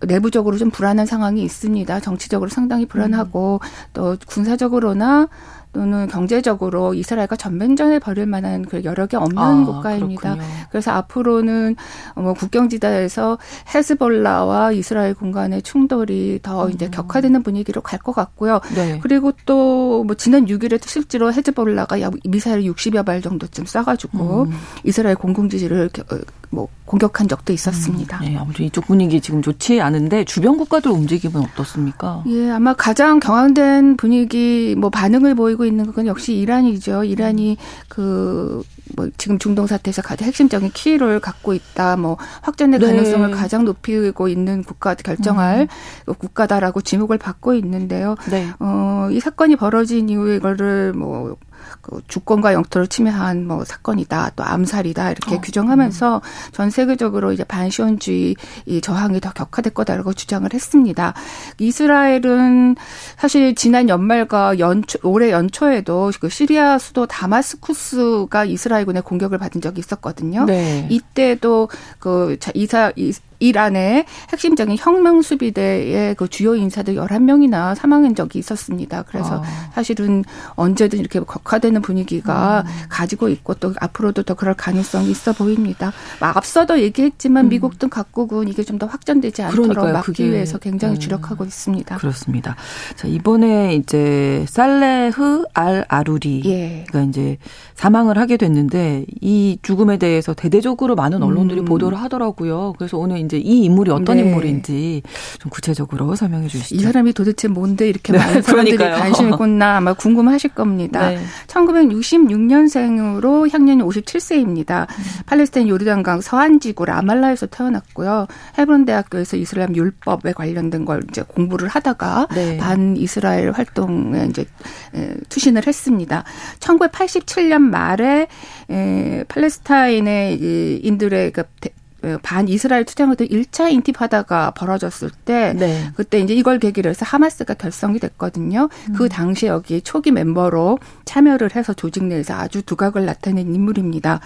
S5: 내부적으로 좀 불안한 상황이 있습니다. 정치적으로 상당히 불안하고
S1: 음.
S5: 또 군사적으로나 또는 경제적으로 이스라엘과 전면전을 벌일 만한 그 여력이 없는
S1: 아,
S5: 국가입니다.
S1: 그렇군요.
S5: 그래서 앞으로는 뭐 국경지대에서 헤즈볼라와 이스라엘 공간의 충돌이 더 이제 격화되는 분위기로 갈 것 같고요.
S1: 음. 네.
S5: 그리고 또 뭐 지난 6일에 실제로 헤즈볼라가 약 미사일 60여 발 정도쯤 쏴가지고
S1: 음.
S5: 이스라엘 공군지지를 겨- 어, 뭐 공격한 적도 있었습니다.
S1: 네, 아무튼 이쪽 분위기 지금 좋지 않은데 주변 국가들 움직임은 어떻습니까?
S5: 예, 아마 가장 경황된 분위기, 뭐 반응을 보이고 있는 건 역시 이란이죠. 이란이 그, 뭐 지금 중동 사태에서 가장 핵심적인 키를 갖고 있다. 뭐 확전의
S1: 네.
S5: 가능성을 가장 높이고 있는 국가 결정할 국가다라고 지목을 받고 있는데요.
S1: 네.
S5: 어, 이 사건이 벌어진 이후에 이거를 뭐, 그 주권과 영토를 침해한 뭐 사건이다, 또 암살이다 이렇게
S1: 어,
S5: 규정하면서 전 세계적으로 이제 반시온주의 이 저항이 더 격화될 거다라고 주장을 했습니다. 이스라엘은 사실 지난 연말과 연초, 올해 연초에도 그 시리아 수도 다마스쿠스가 이스라엘군의 공격을 받은 적이 있었거든요.
S1: 네.
S5: 이때도 그 자- 이사 이- 이란의 핵심적인 혁명 수비대의 그 주요 인사들 11명이나 사망한 적이 있었습니다. 그래서
S1: 아.
S5: 사실은 언제든 이렇게 격화되는 분위기가
S1: 음.
S5: 가지고 있고 또 앞으로도 더 그럴 가능성이 있어 보입니다. 뭐 앞서도 얘기했지만 미국 등 각국은 이게 좀 더 확전되지 않도록
S1: 음. 그러니까요.
S5: 막기
S1: 그게.
S5: 위해서 굉장히
S1: 네.
S5: 주력하고 있습니다.
S1: 그렇습니다. 자, 이번에 이제 살레흐 알 아루리가
S5: 예.
S1: 이제 사망을 하게 됐는데 이 죽음에 대해서 대대적으로 많은 언론들이
S5: 음.
S1: 보도를 하더라고요. 그래서 오늘 이제 이 인물이 어떤
S5: 네.
S1: 인물인지 좀 구체적으로 설명해 주시죠.
S5: 이 사람이 도대체 뭔데 이렇게
S1: 네,
S5: 많은 사람들이
S1: 그러니까요.
S5: 관심이 있구나 아마 궁금하실 겁니다.
S1: 네.
S5: 1966년생으로 향년이 57세입니다. 팔레스타인 요르단강 서안지구 라말라에서 태어났고요. 헤브론 대학교에서 이슬람 율법에 관련된 걸 이제 공부를 하다가
S1: 네.
S5: 반 이스라엘 활동에 이제 에, 투신을 했습니다. 1987년 말에 에, 팔레스타인의 이 인들의 그 대- 반 이스라엘 투쟁하던 1차 인티파다가 벌어졌을 때 네. 그때 이제 이걸 계기로 해서 하마스가 결성이 됐거든요. 그 음. 그 당시 여기 초기 멤버로 참여를 해서 조직 내에서 아주 두각을 나타낸 인물입니다.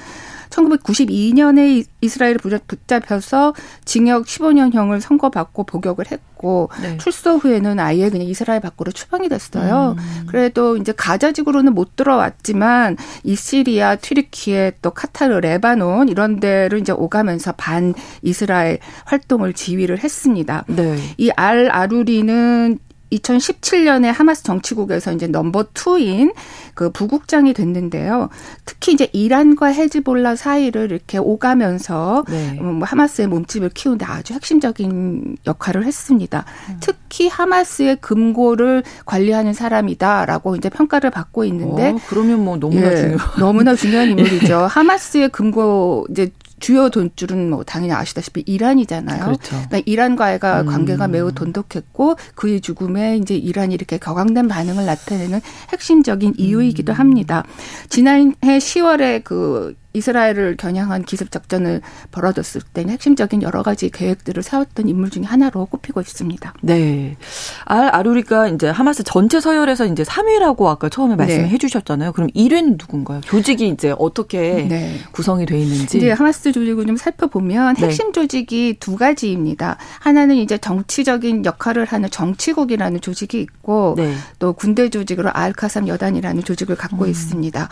S5: 1992년에 이스라엘을 붙잡혀서 징역 15년형을 선고받고 복역을 했고 네. 출소 후에는 아예 그냥 이스라엘 밖으로 추방이 됐어요. 음. 그래도 이제 가자지구로는 못 들어왔지만 이 시리아, 튀르키예, 또 카타르, 레바논 이런 데를 이제 오가면서 반 이스라엘 활동을 지휘를 했습니다. 네. 이 알 아루리는 2017년에 하마스 정치국에서 이제 number two인 그 부국장이 됐는데요. 특히 이제 이란과 헤즈볼라 사이를 이렇게 오가면서 네. 뭐 하마스의 몸집을 키우는데 아주 핵심적인 역할을 했습니다. 음. 특히 하마스의 금고를 관리하는 사람이다라고 이제 평가를 받고 있는데.
S1: 어, 그러면 뭐 너무나
S5: 예,
S1: 중요.
S5: 너무나 (laughs) 중요한 인물이죠. 하마스의 금고 이제 주요 돈줄은 뭐 당연히 아시다시피 이란이잖아요. 그렇죠. 그러니까 이란과의 음. 관계가 매우 돈독했고 그의 죽음에 이제 이란이 이렇게 격앙된 반응을 나타내는 핵심적인 이유이기도 음. 합니다. 지난해 10월에 그 이스라엘을 겨냥한 기습 작전을 벌어졌을 때는 핵심적인 여러 가지 계획들을 세웠던 인물 중에 하나로 꼽히고 있습니다.
S1: 네. 알 아루리가 이제 하마스 전체 서열에서 이제 3위라고 아까 처음에 말씀해 네. 주셨잖아요. 그럼 1위는 누군가요? 조직이 이제 어떻게 네. 구성이 돼 있는지.
S5: 이제 하마스 조직을 좀 살펴보면 네. 핵심 네. 조직이 두 가지입니다. 하나는 이제 정치적인 역할을 하는 정치국이라는 조직이 있고 네. 또 군대 조직으로 알카삼 여단이라는 조직을 갖고 음. 있습니다.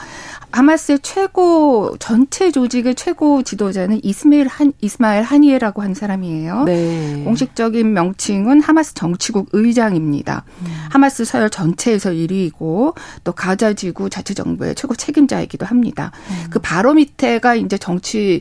S5: 하마스의 최고 전체 조직의 최고 지도자는 이스마일 한 이스마일 하니에라고 한 사람이에요. 네. 공식적인 명칭은 하마스 정치국 의장입니다. 음. 하마스 서열 전체에서 1위이고 또 가자 지구 자치 정부의 최고 책임자이기도 합니다. 음. 그 바로 밑에가 이제 정치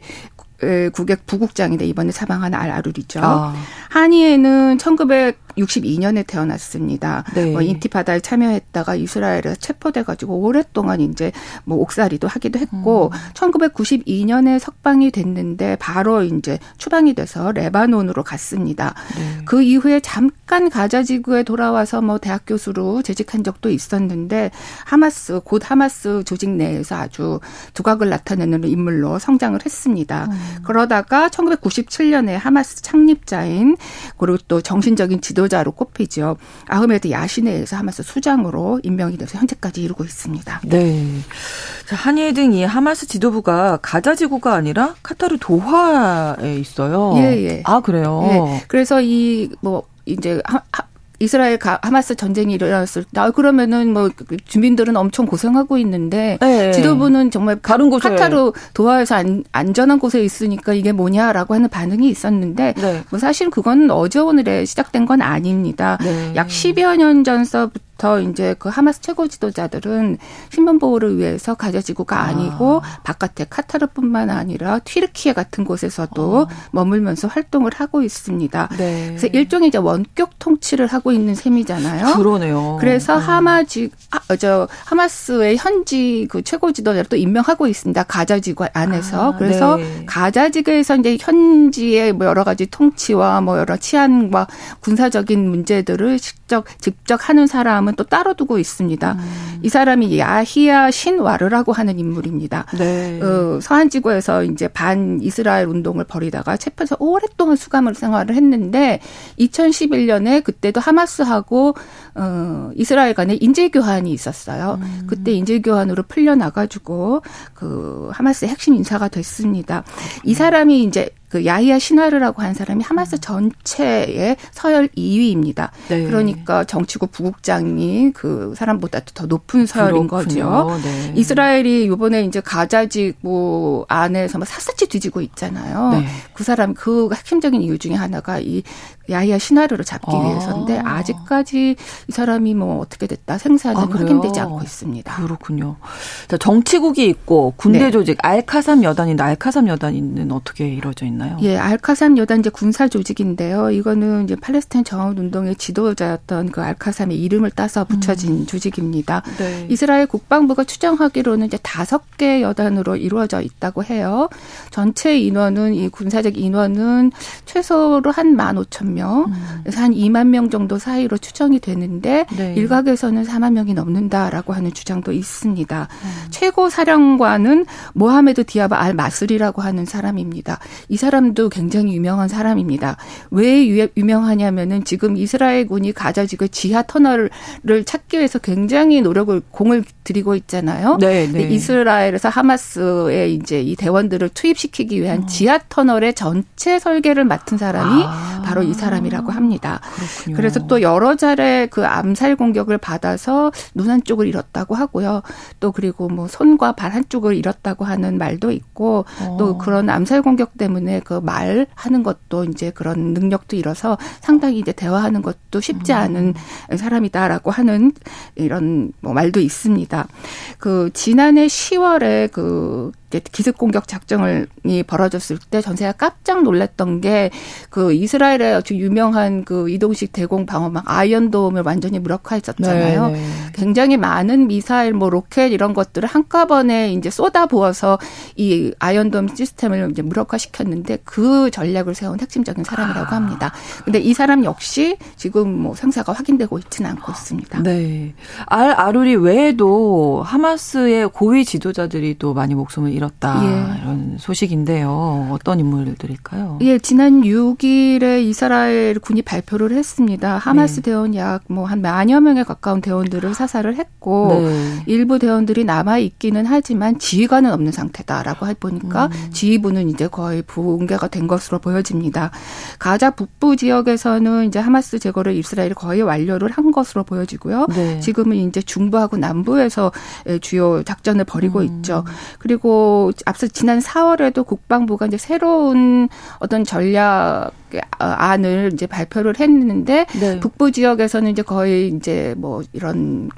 S5: 국의 부국장인데 이번에 사망한 알아루리죠. 아. 한이에는 1900 62년에 태어났습니다. 네. 뭐 인티파다에 참여했다가 이스라엘에 체포돼 가지고 오랫동안 이제 뭐 옥살이도 하기도 했고 음. 1992년에 석방이 됐는데 바로 이제 추방이 돼서 레바논으로 갔습니다. 네. 그 이후에 잠깐 가자 지구에 돌아와서 뭐 대학 교수로 재직한 적도 있었는데 하마스 곧 하마스 조직 내에서 아주 두각을 나타내는 인물로 성장을 했습니다. 음. 그러다가 1997년에 하마스 창립자인 그리고 또 정신적인 지도 지도자로 꼽히죠. 아흐메드 야시네에서 하마스 수장으로 임명이 돼서 현재까지 이루고 있습니다.
S1: 네. 자, 한예 등이 하마스 지도부가 가자 지구가 아니라 카타르 도하에 있어요.
S5: 예, 예.
S1: 아, 그래요.
S5: 예. 그래서 이뭐 이제 하, 이스라엘 하마스 전쟁이 일어났을 때 아, 그러면은 뭐 주민들은 엄청 고생하고 있는데 네. 지도부는 정말 다른 곳에 카타르 도하에서 안, 안전한 곳에 있으니까 이게 뭐냐라고 하는 반응이 있었는데 네. 뭐 사실 그건 어제 오늘에 시작된 건 아닙니다. 네. 약 10여 년 전서부터 더 이제 그 하마스 최고 지도자들은 신변 보호를 위해서 가자 지구가 아니고 아. 바깥에 카타르뿐만 아니라 튀르키예 같은 곳에서도 어. 머물면서 활동을 하고 있습니다. 네. 그래서 일종의 이제 원격 통치를 하고 있는 셈이잖아요.
S1: 그러네요.
S5: 그래서 음. 하마지 아, 저 하마스의 현지 그 최고 지도자를 또 임명하고 있습니다. 가자 지구 안에서. 아, 그래서 네. 가자 지구에서 이제 현지의 뭐 여러 가지 통치와 뭐 여러 치안과 군사적인 문제들을 직접 직접 하는 사람 사람은 또 따로 두고 있습니다. 음. 이 사람이 야히야 신와르라고 하는 인물입니다. 네. 어, 서한 지구에서 이제 반 이스라엘 운동을 벌이다가 체포해서 오랫동안 수감을 생활을 했는데 2011년에 그때도 하마스하고 어, 이스라엘 간에 인재 교환이 있었어요. 음. 그때 인재 교환으로 풀려 나가지고 그 하마스의 핵심 인사가 됐습니다. 이 사람이 이제 그 야히야 신화르라고 한 사람이 하마스 전체의 서열 2위입니다. 네. 그러니까 정치국 부국장이 그 사람보다 더 높은 서열인 그렇군요. 거죠. 네. 이스라엘이 이번에 이제 가자지구 안에서 막 샅샅이 뒤지고 있잖아요. 네. 그 사람 그 핵심적인 이유 중에 하나가 이 야히야 신화르를 잡기 아. 위해서인데 아직까지 이 사람이 뭐 어떻게 됐다 생사는 아, 확인되지 않고 있습니다.
S1: 그렇군요. 자, 정치국이 있고 군대 네. 조직 알카삼 여단인데 알카삼 여단은 어떻게 이루어져 있나요?
S5: 예, 알카삼 여단 이제 군사 조직인데요. 이거는 이제 팔레스타인 정원 운동의 지도자였던 그 알카삼의 이름을 따서 붙여진 음. 조직입니다. 네. 이스라엘 국방부가 추정하기로는 이제 다섯 개 여단으로 이루어져 있다고 해요. 전체 인원은 이 군사적 인원은 최소로 한 만 오천 명, 음. 한 2만 명 정도 사이로 추정이 되는데 네. 일각에서는 4만 명이 넘는다라고 하는 주장도 있습니다. 음. 최고 사령관은 모하메드 디아브 알 마스리라고 하는 사람입니다. 이 사람 도 굉장히 유명한 사람입니다. 왜 유명하냐면은 지금 이스라엘 군이 가자 지구 지하 터널을 찾기 위해서 굉장히 노력을 공을 들이고 있잖아요. 네, 네. 이스라엘에서 하마스의 이제 이 대원들을 투입시키기 위한 어. 지하 터널의 전체 설계를 맡은 사람이 아. 바로 이 사람이라고 합니다. 그렇군요. 그래서 또 여러 차례 그 암살 공격을 받아서 눈 한쪽을 잃었다고 하고요. 또 그리고 뭐 손과 발 한쪽을 잃었다고 하는 말도 있고 어. 또 그런 암살 공격 때문에 그 말하는 것도 이제 그런 능력도 잃어서 상당히 이제 대화하는 것도 쉽지 음. 않은 음. 사람이다라고 하는 이런 뭐 말도 있습니다. 그 지난해 10월에 그 기습 공격 작전이 벌어졌을 때 전세가 깜짝 놀랐던 게 그 이스라엘의 아주 유명한 그 이동식 대공 방어막 아이언돔을 완전히 무력화했었잖아요. 네네. 네. 굉장히 많은 미사일 뭐 로켓 이런 것들을 한꺼번에 이제 쏟아 부어서 이 아이언돔 시스템을 이제 무력화시켰는데 그 전략을 세운 핵심적인 사람이라고 아. 합니다. 근데 이 사람 역시 지금 뭐 상사가 확인되고 있지는 않고 있습니다.
S1: 네. 알 아루리 외에도 하마스의 고위 지도자들이 또 많이 목숨을 잃었다 예. 이런 소식인데요. 어떤 인물들일까요?
S5: 예, 지난 6일에 이스라엘 군이 발표를 했습니다. 하마스 네. 대원 약 뭐 한 만여 명에 가까운 대원들을 사살을 했고 네. 일부 대원들이 남아 있기는 하지만 지휘관은 없는 상태다라고 해 보니까 음. 지휘부는 이제 거의 붕괴가 된 것으로 보여집니다. 가자 북부 지역에서는 이제 하마스 제거를 이스라엘이 거의 완료를 한 것으로 보여지고요. 네. 지금은 이제 중부하고 남부에서 주요 작전을 벌이고 음. 있죠. 그리고 앞서 지난 4월에도 국방부가 이제 새로운 어떤 전략 안을 이제 발표를 했는데 네. 북부 지역에서는 이제 거의 이제 뭐 이런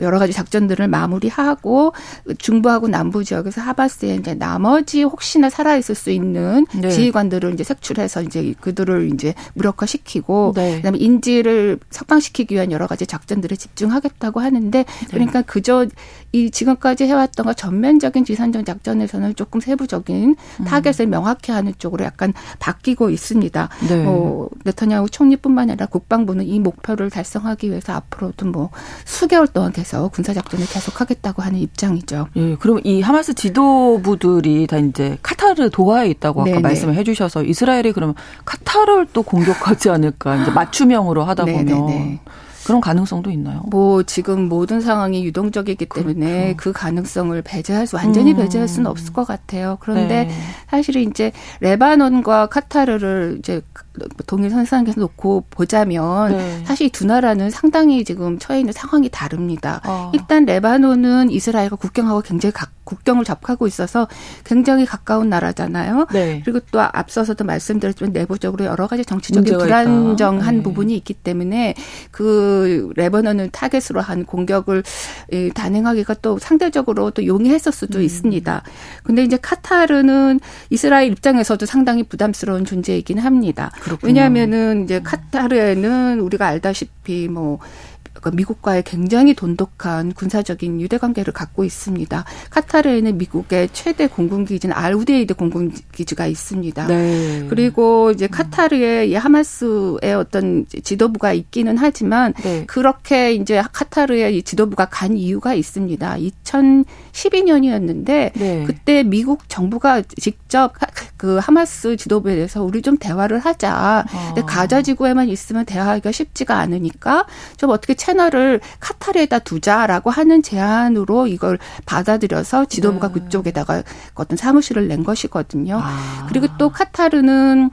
S5: 여러 가지 작전들을 마무리하고 중부하고 남부 지역에서 하바스에 이제 나머지 혹시나 살아 있을 수 있는 네. 지휘관들을 이제 색출해서 이제 그들을 이제 무력화시키고 네. 그다음에 인지를 석방시키기 위한 여러 가지 작전들에 집중하겠다고 하는데 네. 그러니까 그저 이 지금까지 해왔던 것 전면적인 지상전 작전에서는 조금 세부적인 음. 타겟을 명확히 하는 쪽으로 약간 바뀌고 있습니다. 네. 뭐 네타냐후 총리뿐만 아니라 국방부는 이 목표를 달성하기 위해서 앞으로도 뭐 수개월 동안 계속 군사 작전을 계속하겠다고 하는 입장이죠.
S1: 예, 그럼 이 하마스 지도부들이 다 이제 카타르 도하에 있다고 아까 네네. 말씀을 해주셔서 이스라엘이 그러면 카타르를 또 공격하지 않을까 이제 맞춤형으로 하다 보면. 네네네. 그런 가능성도 있나요?
S5: 뭐 지금 모든 상황이 유동적이기 때문에 그렇죠. 그 가능성을 배제할 수 완전히 음. 배제할 수는 없을 것 같아요. 그런데 네. 사실은 이제 레바논과 카타르를 이제 동일 선상에서 놓고 보자면 네. 사실 두 나라는 상당히 지금 처해 있는 상황이 다릅니다. 어. 일단 레바논은 이스라엘과 국경하고 굉장히 가, 국경을 접하고 있어서 굉장히 가까운 나라잖아요. 네. 그리고 또 앞서서도 말씀드렸지만 내부적으로 여러 가지 정치적인 불안정한 네. 부분이 있기 때문에 그 레바논을 타겟으로 한 공격을 단행하기가 또 상대적으로 또 용이했을 수도 음. 있습니다. 근데 이제 카타르는 이스라엘 입장에서도 상당히 부담스러운 존재이긴 합니다. 그렇군요. 왜냐하면은 이제 카타르에는 우리가 알다시피 뭐 그러니까 미국과의 굉장히 돈독한 군사적인 유대 관계를 갖고 있습니다. 카타르에는 미국의 최대 공군기지는 알우데이드 공군기지가 있습니다. 네. 그리고 이제 카타르에 이 하마스의 어떤 지도부가 있기는 하지만 네. 그렇게 이제 카타르에 이 지도부가 간 이유가 있습니다. 2012년이었는데 네. 그때 미국 정부가 직접 그 하마스 지도부에 대해서 우리 좀 대화를 하자. 근데 아. 가자 지구에만 있으면 대화하기가 쉽지가 않으니까 좀 어떻게 채 채널을 카타르에다 두자라고 하는 제안으로 이걸 받아들여서 지도부가 네. 그쪽에다가 어떤 사무실을 낸 것이거든요. 아. 그리고 또 카타르는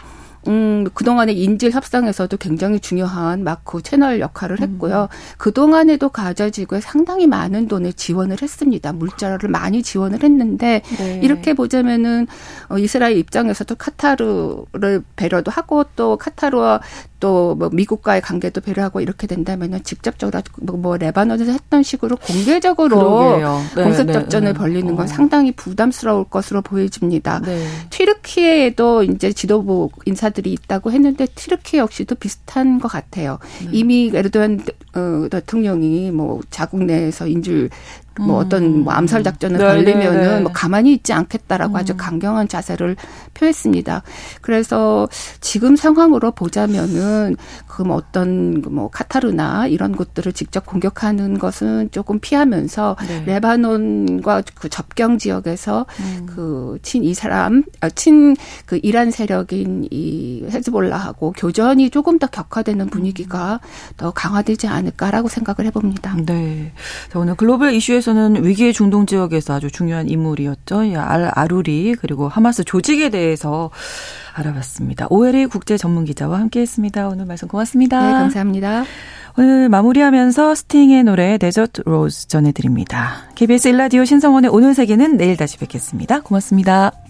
S5: 음, 그동안의 인질 협상에서도 굉장히 중요한 마크 채널 역할을 했고요. 음. 그동안에도 가자지구에 상당히 많은 돈을 지원을 했습니다. 물자를 많이 지원을 했는데 네. 이렇게 보자면은 어, 이스라엘 입장에서도 카타르를 배려도 하고 또 카타르와 또 뭐 미국과의 관계도 배려하고 이렇게 된다면은 직접적으로 뭐, 뭐 레바논에서 했던 식으로 공개적으로 네, 공습 네, 작전을 네, 벌리는 건 어. 상당히 부담스러울 것으로 보여집니다. 네. 튀르키예에도 이제 지도부 인사들이 있다고 했는데 튀르키 역시도 비슷한 것 같아요. 네. 이미 에르도안 어, 대통령이 뭐 자국 내에서 인질 뭐 음. 어떤 뭐 암살 작전을 네, 네, 네. 뭐 가만히 있지 않겠다라고 음. 아주 강경한 자세를 표했습니다. 그래서 지금 상황으로 보자면은 그뭐 어떤 그뭐 카타르나 이런 곳들을 직접 공격하는 것은 조금 피하면서 네. 레바논과 그 접경 지역에서 음. 그친 이 사람 아, 친그 이란 세력인 이 헤즈볼라하고 교전이 조금 더 격화되는 분위기가 더 강화되지 않을까라고 생각을 해봅니다.
S1: 네. 자, 오늘 글로벌 이슈에서는 위기의 중동 지역에서 아주 중요한 인물이었죠. 알 아루리 그리고 하마스 조직에 대해서 알아봤습니다. 오애리 국제 전문 기자와 함께했습니다. 오늘 말씀 고맙습니다.
S5: 네, 감사합니다.
S1: 오늘 마무리하면서 스팅의 노래 Desert Rose 전해드립니다. KBS 일라디오 신성원의 오늘 세계는 내일 다시 뵙겠습니다. 고맙습니다.